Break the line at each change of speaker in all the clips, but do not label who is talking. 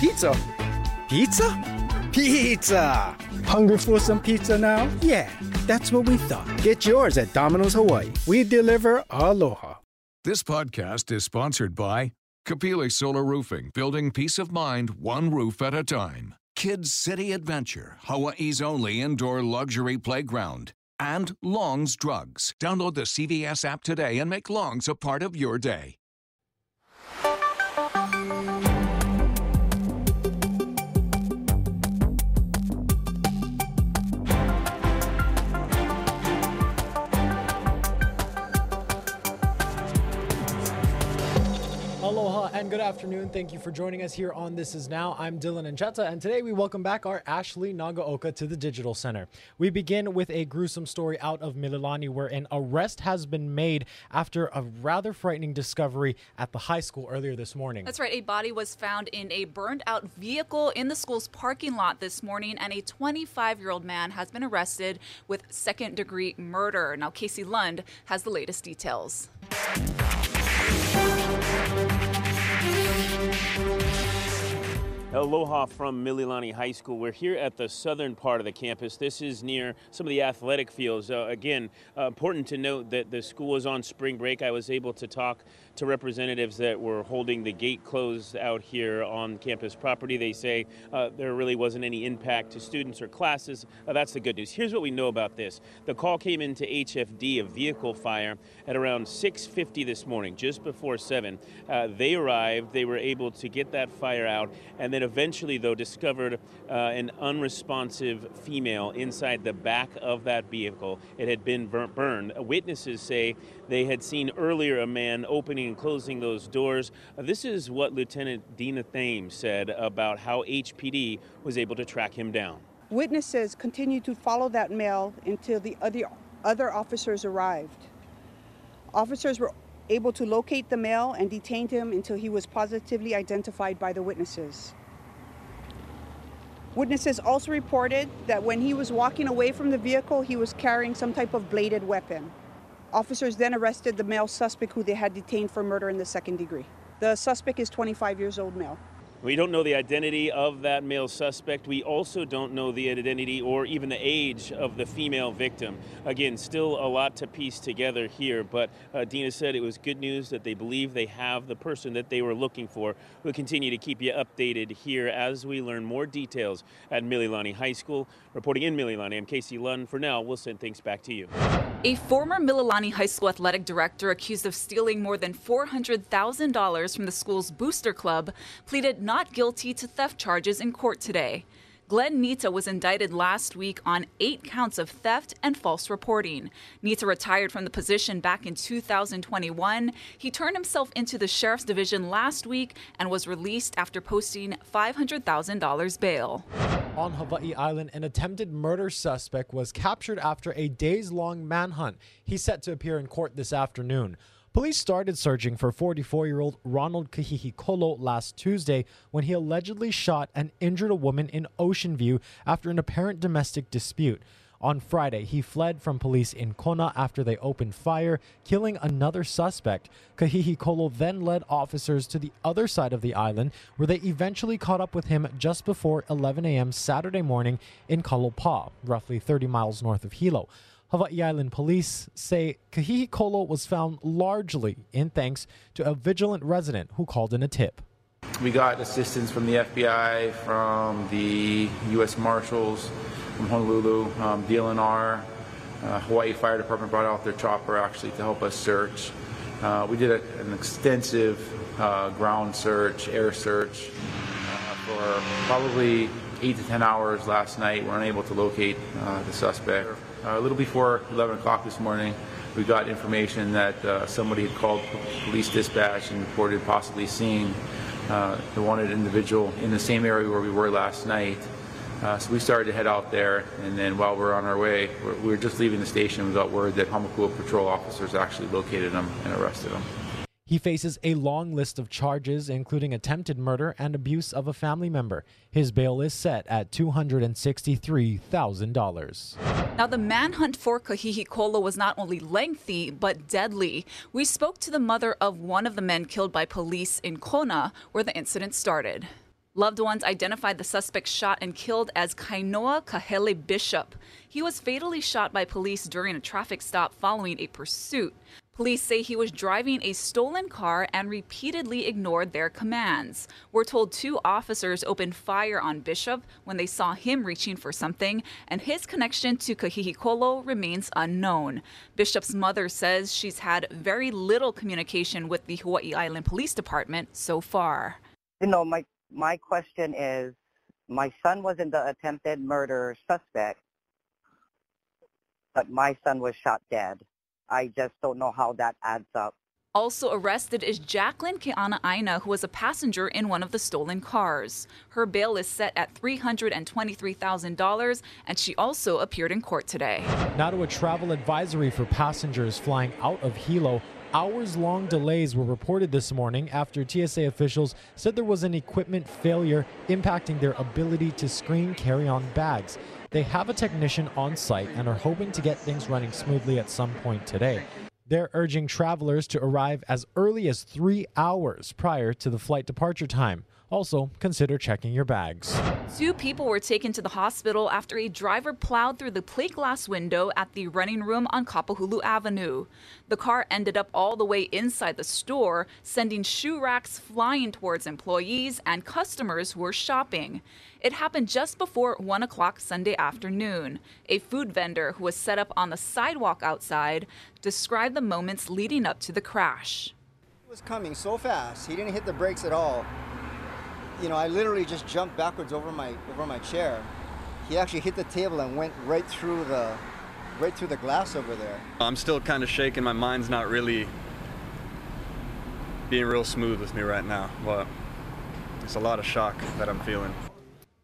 Pizza. Pizza? Pizza! Hungry for some pizza now? Yeah, that's what we thought. Get yours at Domino's Hawaii. We deliver aloha.
This podcast is sponsored by Kapili Solar Roofing, building peace of mind one roof at a time. Kids City Adventure, Hawaii's only indoor luxury playground. And Long's Drugs. Download the CVS app today and make Long's a part of your day.
Aloha and good afternoon. Thank you for joining us here on This Is Now. I'm Dylan Ancheta, and today we welcome back our Ashley Nagaoka to the Digital Center. We begin with a gruesome story out of Mililani where an arrest has been made after a rather frightening discovery at the high school earlier this morning.
That's right. A body was found in a burned out vehicle in the school's parking lot this morning, and a 25 year old man has been arrested with second degree murder. Now, Casey Lund has the latest details.
Aloha from Mililani High School. We're here at the southern part of the campus. This is near some of the athletic fields. Uh, again, uh, important to note that the school is on spring break. I was able to talk to representatives that were holding the gate closed out here on campus property. They say uh, there really wasn't any impact to students or classes. Uh, that's the good news. Here's what we know about this. The call came into HFD, a vehicle fire, at around 6.50 this morning, just before 7. Uh, they arrived. They were able to get that fire out and then eventually, though, discovered uh, an unresponsive female inside the back of that vehicle. It had been burnt. burned. Witnesses say they had seen earlier a man opening and closing those doors. Uh, this is what Lieutenant Dina Thames said about how HPD was able to track him down.
Witnesses continued to follow that male until the other, other officers arrived. Officers were able to locate the male and detained him until he was positively identified by the witnesses. Witnesses also reported that when he was walking away from the vehicle, he was carrying some type of bladed weapon. Officers then arrested the male suspect who they had detained for murder in the second degree. The suspect is 25 years old male.
We don't know the identity of that male suspect. We also don't know the identity or even the age of the female victim. Again, still a lot to piece together here, but uh, Dina said it was good news that they believe they have the person that they were looking for. We'll continue to keep you updated here as we learn more details at Mililani High School. Reporting in Mililani, I'm Casey Lund. For now, we'll send things back to you.
A former Mililani High School athletic director accused of stealing more than $400,000 from the school's booster club pleaded not guilty to theft charges in court today. Glenn Nitta was indicted last week on eight counts of theft and false reporting. Nitta retired from the position back in 2021. He turned himself into the sheriff's division last week and was released after posting $500,000 bail.
On Hawaii Island, an attempted murder suspect was captured after a days long manhunt. He's set to appear in court this afternoon. Police started searching for 44 year old Ronald Kahihikolo last Tuesday when he allegedly shot and injured a woman in Ocean View after an apparent domestic dispute. On Friday, he fled from police in Kona after they opened fire, killing another suspect. Kahihikolo then led officers to the other side of the island, where they eventually caught up with him just before 11 a.m. Saturday morning in Kalopa, roughly 30 miles north of Hilo. Hawaii Island police say Kahihikolo was found largely in thanks to a vigilant resident who called in a tip.
We got assistance from the FBI, from the U.S. Marshals, from Honolulu, um, DLNR, uh, Hawaii Fire Department brought out their chopper actually to help us search. Uh, we did a, an extensive uh, ground search, air search uh, for probably eight to ten hours last night. We are unable to locate uh, the suspect. Uh, a little before 11 o'clock this morning, we got information that uh, somebody had called police dispatch and reported possibly seeing uh, the wanted individual in the same area where we were last night. Uh, so we started to head out there, and then while we are on our way, we're, we were just leaving the station. We got word that Hamakua patrol officers actually located him and arrested him.
He faces a long list of charges, including attempted murder and abuse of a family member. His bail is set at $263,000.
Now, the manhunt for Kahihikolo was not only lengthy, but deadly. We spoke to the mother of one of the men killed by police in Kona, where the incident started. Loved ones identified the suspect shot and killed as Kainoa Kahele Bishop. He was fatally shot by police during a traffic stop following a pursuit. Police say he was driving a stolen car and repeatedly ignored their commands. We're told two officers opened fire on Bishop when they saw him reaching for something, and his connection to Kahihikolo remains unknown. Bishop's mother says she's had very little communication with the Hawaii Island Police Department so far.
You know, my my question is, my son wasn't the attempted murder suspect, but my son was shot dead. I just don't know how that adds up.
Also arrested is Jacqueline Keana Aina, who was a passenger in one of the stolen cars. Her bail is set at $323,000, and she also appeared in court today.
Now to a travel advisory for passengers flying out of Hilo Hours long delays were reported this morning after TSA officials said there was an equipment failure impacting their ability to screen carry on bags. They have a technician on site and are hoping to get things running smoothly at some point today. They're urging travelers to arrive as early as three hours prior to the flight departure time. Also, consider checking your bags.
Two people were taken to the hospital after a driver plowed through the plate glass window at the running room on Kapahulu Avenue. The car ended up all the way inside the store, sending shoe racks flying towards employees and customers who were shopping. It happened just before 1 o'clock Sunday afternoon. A food vendor who was set up on the sidewalk outside described the moments leading up to the crash.
He was coming so fast, he didn't hit the brakes at all you know, I literally just jumped backwards over my over my chair. He actually hit the table and went right through the right through the glass over there.
I'm still kind of shaking. My mind's not really being real smooth with me right now, but it's a lot of shock that I'm feeling.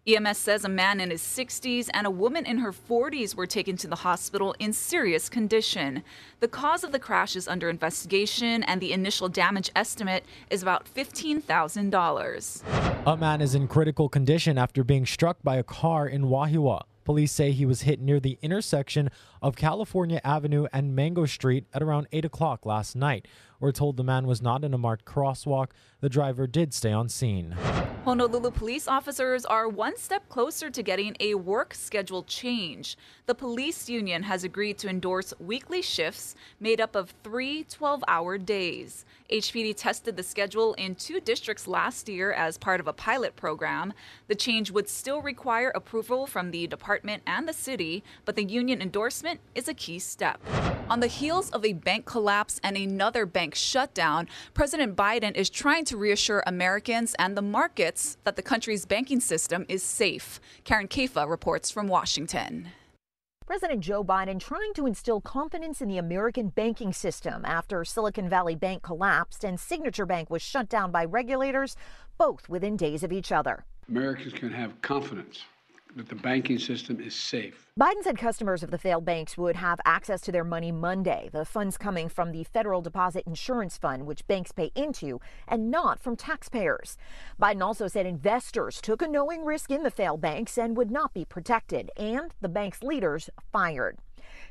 EMS says a man in his 60s and a woman in her 40s were taken to the hospital in serious condition. The cause of the crash is under investigation, and the initial damage estimate is about $15,000.
A man is in critical condition after being struck by a car in Wahiawa. Police say he was hit near the intersection of California Avenue and Mango Street at around 8 o'clock last night. We're told the man was not in a marked crosswalk. The driver did stay on scene.
Honolulu police officers are one step closer to getting a work schedule change. The police union has agreed to endorse weekly shifts made up of three 12 hour days. HPD tested the schedule in two districts last year as part of a pilot program. The change would still require approval from the department and the city, but the union endorsement is a key step. On the heels of a bank collapse and another bank shutdown, President Biden is trying to reassure Americans and the markets that the country's banking system is safe. Karen Caifa reports from Washington.
President Joe Biden trying to instill confidence in the American banking system after Silicon Valley Bank collapsed and Signature Bank was shut down by regulators, both within days of each other.
Americans can have confidence that the banking system is safe.
Biden said customers of the failed banks would have access to their money Monday. The funds coming from the Federal Deposit Insurance Fund, which banks pay into, and not from taxpayers. Biden also said investors took a knowing risk in the failed banks and would not be protected, and the bank's leaders fired.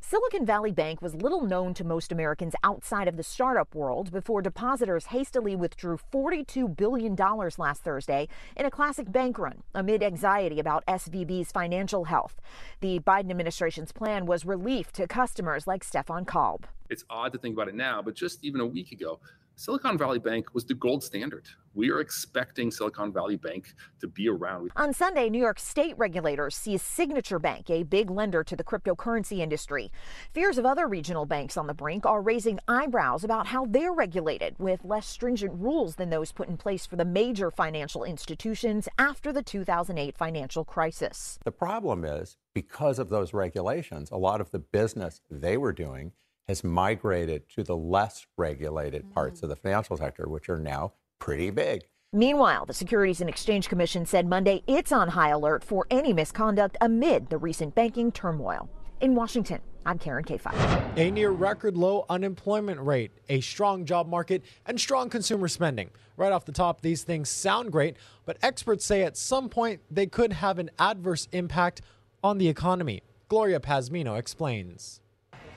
Silicon Valley Bank was little known to most Americans outside of the startup world before depositors hastily withdrew $42 billion last Thursday in a classic bank run amid anxiety about SVB's financial health. The Biden administration's plan was relief to customers like Stefan Kalb.
It's odd to think about it now, but just even a week ago, Silicon Valley Bank was the gold standard. We are expecting Silicon Valley Bank to be around.
On Sunday, New York state regulators seized Signature Bank, a big lender to the cryptocurrency industry. Fears of other regional banks on the brink are raising eyebrows about how they're regulated, with less stringent rules than those put in place for the major financial institutions after the 2008 financial crisis.
The problem is, because of those regulations, a lot of the business they were doing has migrated to the less regulated parts mm. of the financial sector, which are now pretty big.
Meanwhile, the Securities and Exchange Commission said Monday it's on high alert for any misconduct amid the recent banking turmoil. In Washington, I'm Karen Caifa.
A near record low unemployment rate, a strong job market, and strong consumer spending. Right off the top, these things sound great, but experts say at some point they could have an adverse impact on the economy. Gloria Pazmino explains.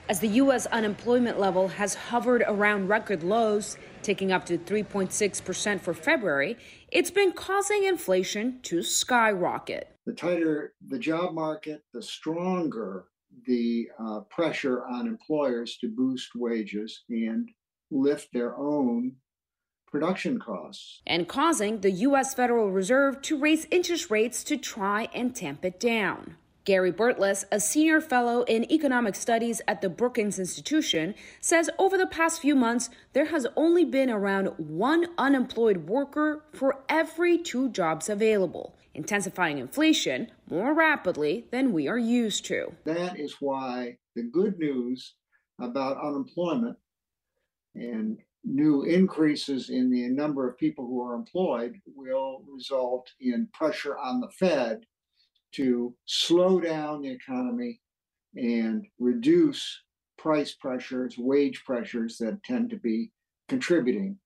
As the U.S. unemployment level has hovered around record lows, ticking up to 3.6% for February, it's been causing inflation to skyrocket.
The tighter the job market, the stronger the uh, pressure on employers to boost wages and lift their own production costs.
And causing the U.S. Federal Reserve to raise interest rates to try and tamp it down. Gary Burtless, a senior fellow in economic studies at the Brookings Institution, says over the past few months, there has only been around one unemployed worker for every two jobs available, intensifying inflation more rapidly than we are used to.
That is why the good news about unemployment and new increases in the number of people who are employed will result in pressure on the Fed to slow down the economy and reduce price pressures, wage pressures that tend to be contributing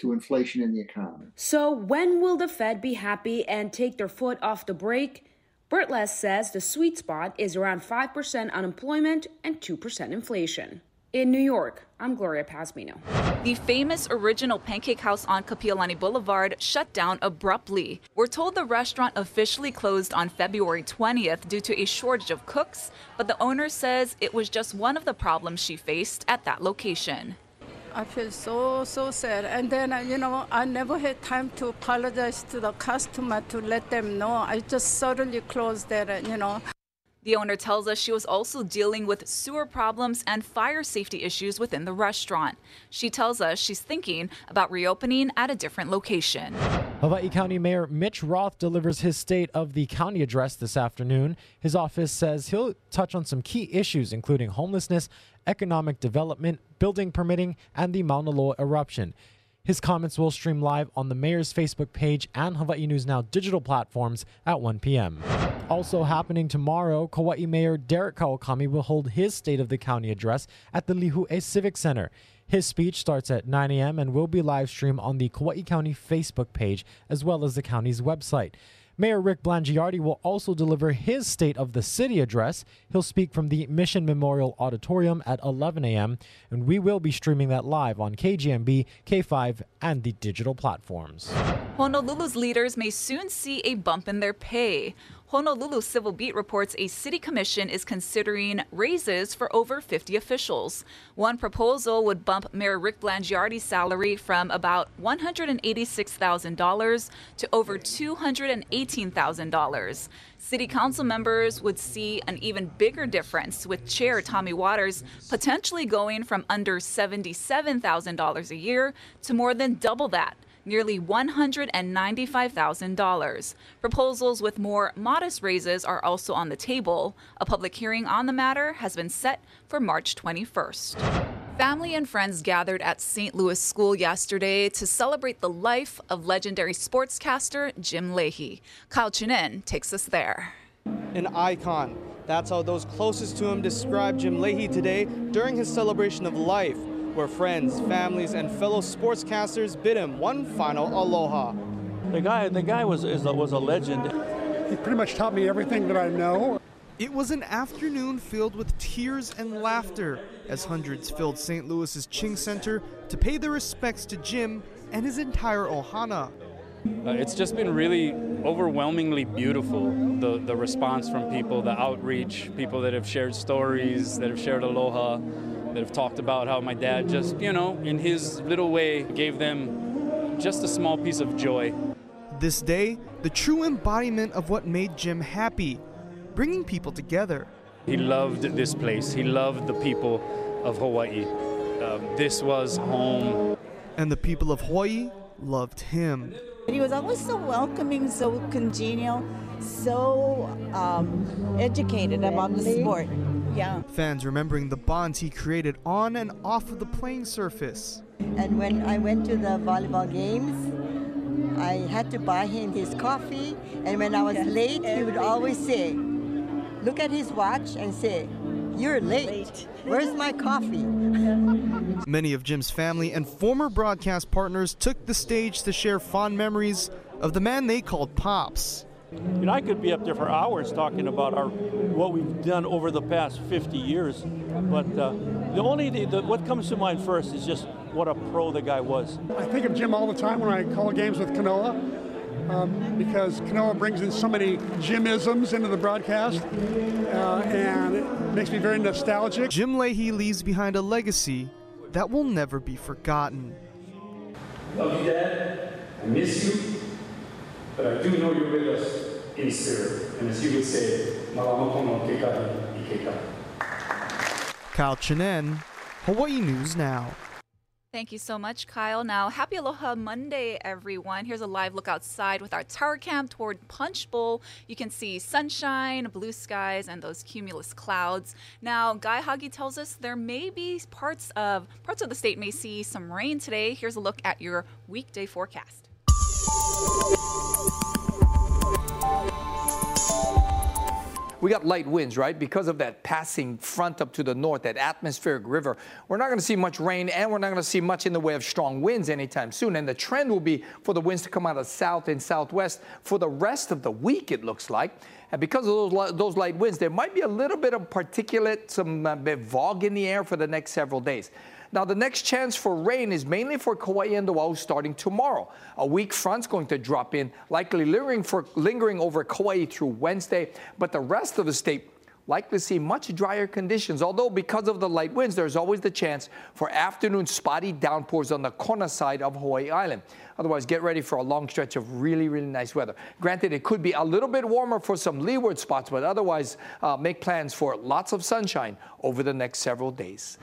to inflation in the economy.
So, when will the Fed be happy and take their foot off the brake? Burtless says the sweet spot is around 5% unemployment and 2% inflation. In New York, I'm Gloria Pazmino.
The famous original pancake house on Kapiolani Boulevard shut down abruptly. We're told the restaurant officially closed on February 20th due to a shortage of cooks, but the owner says it was just one of the problems she faced at that location.
I feel so, so sad. And then, uh, you know, I never had time to apologize to the customer to let them know. I just suddenly closed that, uh, you know.
The owner tells us she was also dealing with sewer problems and fire safety issues within the restaurant. She tells us she's thinking about reopening at a different location.
Hawaii County Mayor Mitch Roth delivers his State of the County address this afternoon. His office says he'll touch on some key issues, including homelessness, economic development, building permitting, and the Mauna Loa eruption. His comments will stream live on the mayor's Facebook page and Hawaii News Now digital platforms at 1 p.m. Also happening tomorrow, Kauai Mayor Derek Kawakami will hold his State of the County address at the Lihue Civic Center. His speech starts at 9 a.m. and will be live streamed on the Kauai County Facebook page as well as the county's website. Mayor Rick Blangiardi will also deliver his State of the City address. He'll speak from the Mission Memorial Auditorium at 11 a.m., and we will be streaming that live on KGMB, K5, and the digital platforms.
Honolulu's leaders may soon see a bump in their pay. Honolulu Civil Beat reports a city commission is considering raises for over 50 officials. One proposal would bump Mayor Rick Blangiardi's salary from about $186,000 to over $218,000. City council members would see an even bigger difference, with Chair Tommy Waters potentially going from under $77,000 a year to more than double that nearly $195,000. Proposals with more modest raises are also on the table. A public hearing on the matter has been set for March 21st. Family and friends gathered at St. Louis School yesterday to celebrate the life of legendary sportscaster Jim Leahy. Kyle Chinen takes us there.
An icon. That's how those closest to him described Jim Leahy today during his celebration of life where friends, families, and fellow sportscasters bid him one final aloha.
The guy, the guy was, a, was a legend.
He pretty much taught me everything that I know.
It was an afternoon filled with tears and laughter as hundreds filled St. Louis's Ching Center to pay their respects to Jim and his entire ohana.
Uh, it's just been really overwhelmingly beautiful the, the response from people, the outreach, people that have shared stories, that have shared aloha that have talked about how my dad just, you know, in his little way, gave them just a small piece of joy.
This day, the true embodiment of what made Jim happy, bringing people together.
He loved this place, he loved the people of Hawaii. Um, this was home.
And the people of Hawaii loved him.
He was always so welcoming, so congenial, so um, educated about the sport. Yeah.
Fans remembering the bonds he created on and off of the playing surface.
And when I went to the volleyball games, I had to buy him his coffee. And when I was late, he would always say, look at his watch and say, You're late. Where's my coffee?
Many of Jim's family and former broadcast partners took the stage to share fond memories of the man they called Pops.
You know, I could be up there for hours talking about our what we've done over the past 50 years, but uh, the only the, the, what comes to mind first is just what a pro the guy was.
I think of Jim all the time when I call games with Kanoa. Um, because Kanoa brings in so many Jimisms into the broadcast, uh, and it makes me very nostalgic.
Jim Leahy leaves behind a legacy that will never be forgotten.
Love you, Dad. I miss you, but I do know you're with us in spirit. And as you would say,
Kyle Chinen, Hawaii News Now.
Thank you so much, Kyle. Now, happy Aloha Monday, everyone. Here's a live look outside with our tower cam toward Punch Bowl. You can see sunshine, blue skies, and those cumulus clouds. Now, Guy Hagi tells us there may be parts of parts of the state may see some rain today. Here's a look at your weekday forecast.
We got light winds, right? Because of that passing front up to the north, that atmospheric river. We're not going to see much rain and we're not going to see much in the way of strong winds anytime soon. And the trend will be for the winds to come out of south and southwest for the rest of the week, it looks like. And because of those, those light winds, there might be a little bit of particulate, some uh, fog in the air for the next several days. Now, the next chance for rain is mainly for Kauai and Oahu starting tomorrow. A weak front's going to drop in, likely lingering, for, lingering over Kauai through Wednesday, but the rest of the state likely see much drier conditions. Although because of the light winds, there's always the chance for afternoon spotty downpours on the Kona side of Hawaii Island. Otherwise, get ready for a long stretch of really, really nice weather. Granted, it could be a little bit warmer for some leeward spots, but otherwise, uh, make plans for lots of sunshine over the next several days.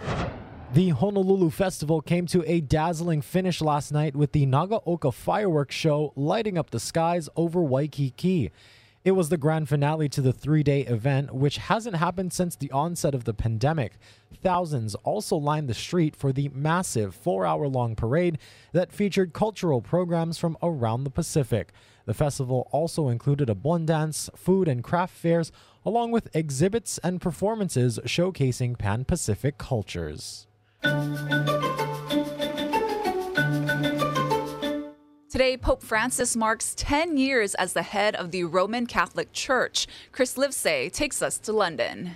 The Honolulu Festival came to a dazzling finish last night with the Nagaoka fireworks show lighting up the skies over Waikiki. It was the grand finale to the three day event, which hasn't happened since the onset of the pandemic. Thousands also lined the street for the massive four hour long parade that featured cultural programs from around the Pacific. The festival also included a bon dance, food and craft fairs, along with exhibits and performances showcasing Pan Pacific cultures.
Today, Pope Francis marks 10 years as the head of the Roman Catholic Church. Chris Livesay takes us to London.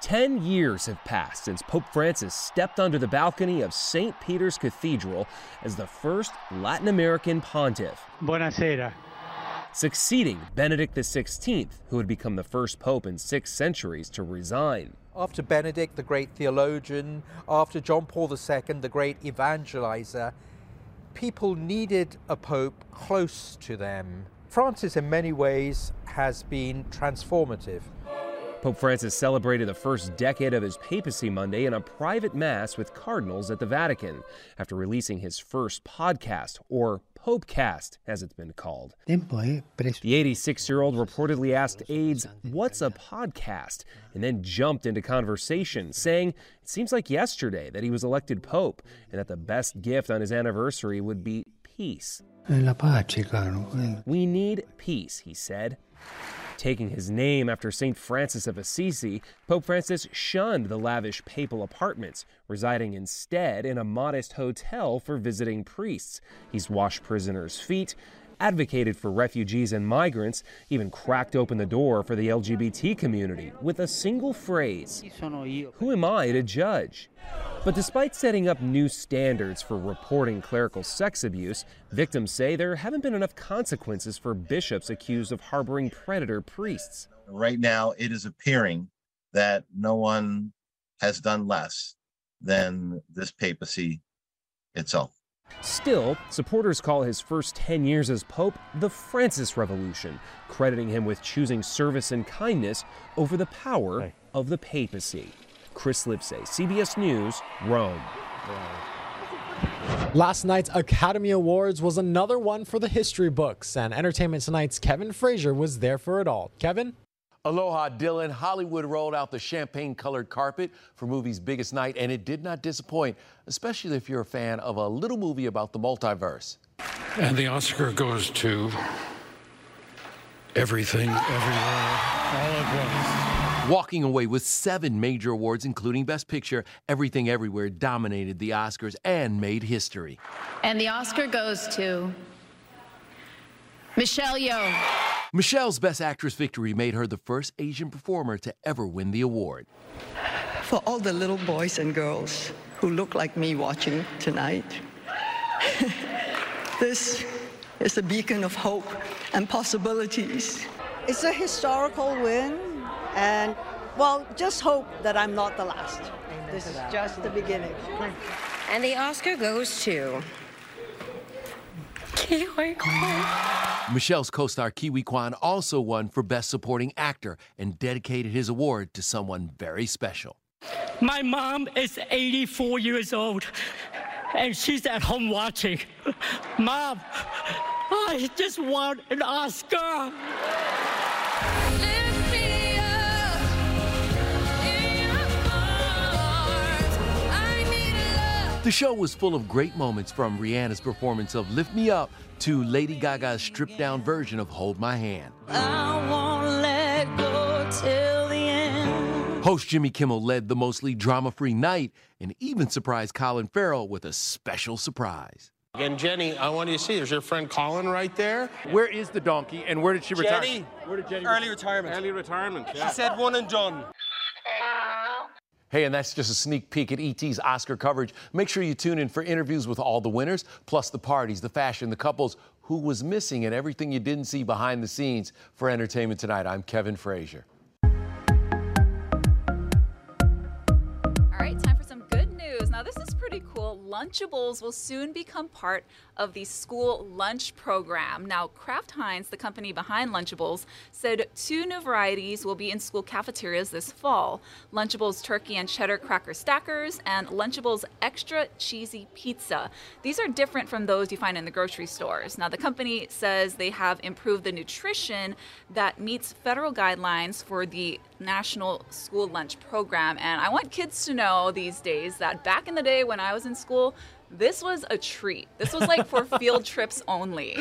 Ten years have passed since Pope Francis stepped onto the balcony of St. Peter's Cathedral as the first Latin American pontiff.
Buonasera.
Succeeding Benedict XVI, who had become the first pope in six centuries to resign.
After Benedict, the great theologian, after John Paul II, the great evangelizer, people needed a pope close to them. Francis, in many ways, has been transformative.
Pope Francis celebrated the first decade of his papacy Monday in a private mass with cardinals at the Vatican after releasing his first podcast, or Popecast, as it's been called. The 86 year old reportedly asked aides, What's a podcast? and then jumped into conversation, saying it seems like yesterday that he was elected Pope and that the best gift on his anniversary would be peace. We need peace, he said. Taking his name after St. Francis of Assisi, Pope Francis shunned the lavish papal apartments, residing instead in a modest hotel for visiting priests. He's washed prisoners' feet, advocated for refugees and migrants, even cracked open the door for the LGBT community with a single phrase Who am I to judge? But despite setting up new standards for reporting clerical sex abuse, victims say there haven't been enough consequences for bishops accused of harboring predator priests.
Right now, it is appearing that no one has done less than this papacy itself.
Still, supporters call his first 10 years as Pope the Francis Revolution, crediting him with choosing service and kindness over the power of the papacy. Chris Livesay, CBS News, Rome.
Last night's Academy Awards was another one for the history books, and Entertainment Tonight's Kevin Frazier was there for it all. Kevin?
Aloha, Dylan. Hollywood rolled out the champagne colored carpet for movie's biggest night, and it did not disappoint, especially if you're a fan of a little movie about the multiverse.
And the Oscar goes to Everything, Everywhere, All at Once.
Walking away with seven major awards, including Best Picture, Everything Everywhere dominated the Oscars and made history.
And the Oscar goes to Michelle Yeoh.
Michelle's Best Actress victory made her the first Asian performer to ever win the award.
For all the little boys and girls
who look like me watching tonight. this is a beacon of hope and possibilities.
It's a historical win, and well, just hope that I'm not the last. This is just the beginning.
And the Oscar goes to. Ke Huy Quan.
Michelle's co star Ke Huy Quan also won for Best Supporting Actor and dedicated his award to someone very special.
My mom is 84 years old and she's at home watching. Mom, I just won an Oscar.
The show was full of great moments from Rihanna's performance of Lift Me Up to Lady Gaga's stripped down version of Hold My Hand. Host Jimmy Kimmel led the mostly drama free night and even surprised Colin Farrell with a special surprise.
And Jenny, I want you to see, there's your friend Colin right there.
Where is the donkey and where did she retire?
Jenny,
Where did Jenny
early retirement.
Early retirement.
She said one and done.
Hey, and that's just a sneak peek at ET's Oscar coverage. Make sure you tune in for interviews with all the winners, plus the parties, the fashion, the couples, who was missing, and everything you didn't see behind the scenes. For Entertainment Tonight, I'm Kevin Frazier.
Lunchables will soon become part of the school lunch program. Now, Kraft Heinz, the company behind Lunchables, said two new varieties will be in school cafeterias this fall Lunchables Turkey and Cheddar Cracker Stackers and Lunchables Extra Cheesy Pizza. These are different from those you find in the grocery stores. Now, the company says they have improved the nutrition that meets federal guidelines for the National School Lunch Program. And I want kids to know these days that back in the day when I was in school, this was a treat. This was like for field trips only.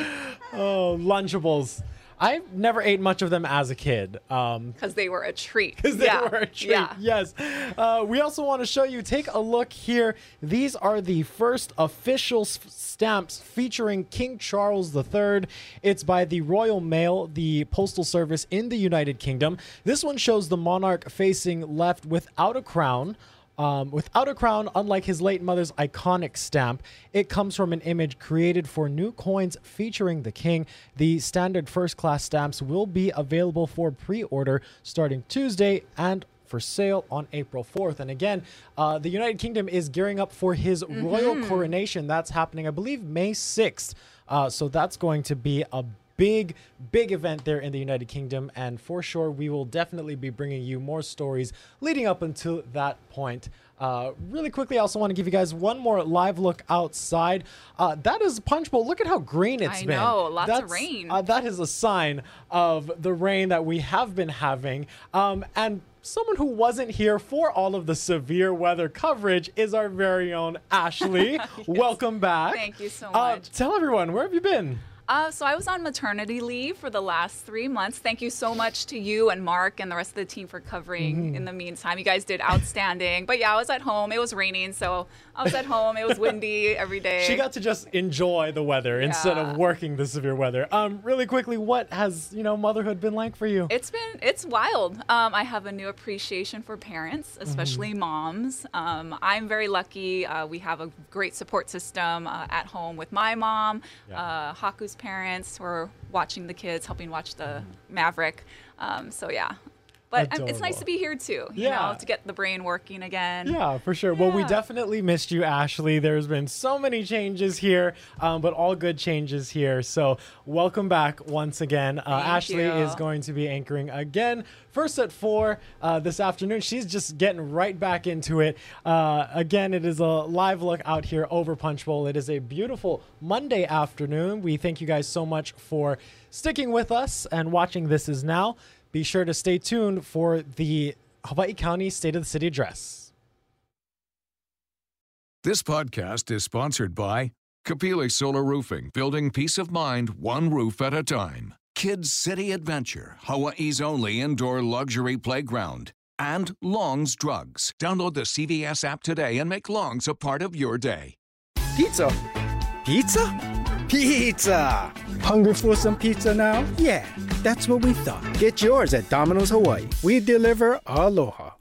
Oh, Lunchables. I never ate much of them as a kid. Um,
Because they were a treat.
because they
yeah.
were a treat.
Yeah.
Yes. Uh, we also want to show you. Take a look here. These are the first official stamps featuring King Charles III. It's by the Royal Mail, the postal service in the United Kingdom. This one shows the monarch facing left without a crown. Um, without a crown, unlike his late mother's iconic stamp, it comes from an image created for new coins featuring the king. The standard first class stamps will be available for pre order starting Tuesday and for sale on April 4th. And again, uh, the United Kingdom is gearing up for his royal
Mhm.
coronation. That's happening, I believe, May 6th. Uh, so that's going to be a big, big event there in the United Kingdom. And for sure, we will definitely be bringing you more stories leading up until that point. Uh, really quickly, I also want to give you guys one more live look outside. Uh, that is Punch Bowl. Look at how green it's
I
been.
I know, lots of rain.
uh, that is a sign of the rain that we have been having. Um, and someone who wasn't here for all of the severe weather coverage is our very own Ashley. Welcome back.
Thank you so
Uh,
much.
tell everyone, where have you been?
Uh, so I was on maternity leave for the last three months. Thank you so much to you and Mark and the rest of the team for covering
Mhm.
in the meantime. You guys did outstanding. but yeah, I was at home. It was raining, so I was at home. It was windy every day.
She got to just enjoy the weather instead of working the severe weather. Um, really quickly, what has you know motherhood been like for you?
It's been it's wild. Um, I have a new appreciation for parents, especially
Mm-hmm.
moms. Um, I'm very lucky. Uh, we have a great support system uh, at home with my mom, uh, Haku's parents, who are watching the kids, helping watch the Maverick. Um, so yeah, but um, it's nice to be here too. You
Yeah.
know, to get the brain working again.
Yeah, for sure. Well, we definitely missed you, Ashley. There's been so many changes here, um, but all good changes here. So, welcome back once again. Uh, Ashley
you.
is going to be anchoring again, first at four uh, this afternoon. She's just getting right back into it. Uh, again, it is a live look out here over Punch Bowl. It is a beautiful Monday afternoon. We thank you guys so much for sticking with us and watching This Is Now. Be sure to stay tuned for the Hawaii County State of the City address.
This podcast is sponsored by Kapili Solar Roofing, building peace of mind one roof at a time. Kids City Adventure, Hawaii's only indoor luxury playground. And Long's Drugs. Download the CVS app today and make Long's a part of your day.
Pizza. Pizza? Pizza! Hungry for some pizza now? Yeah, that's what we thought. Get yours at Domino's Hawaii. We deliver aloha.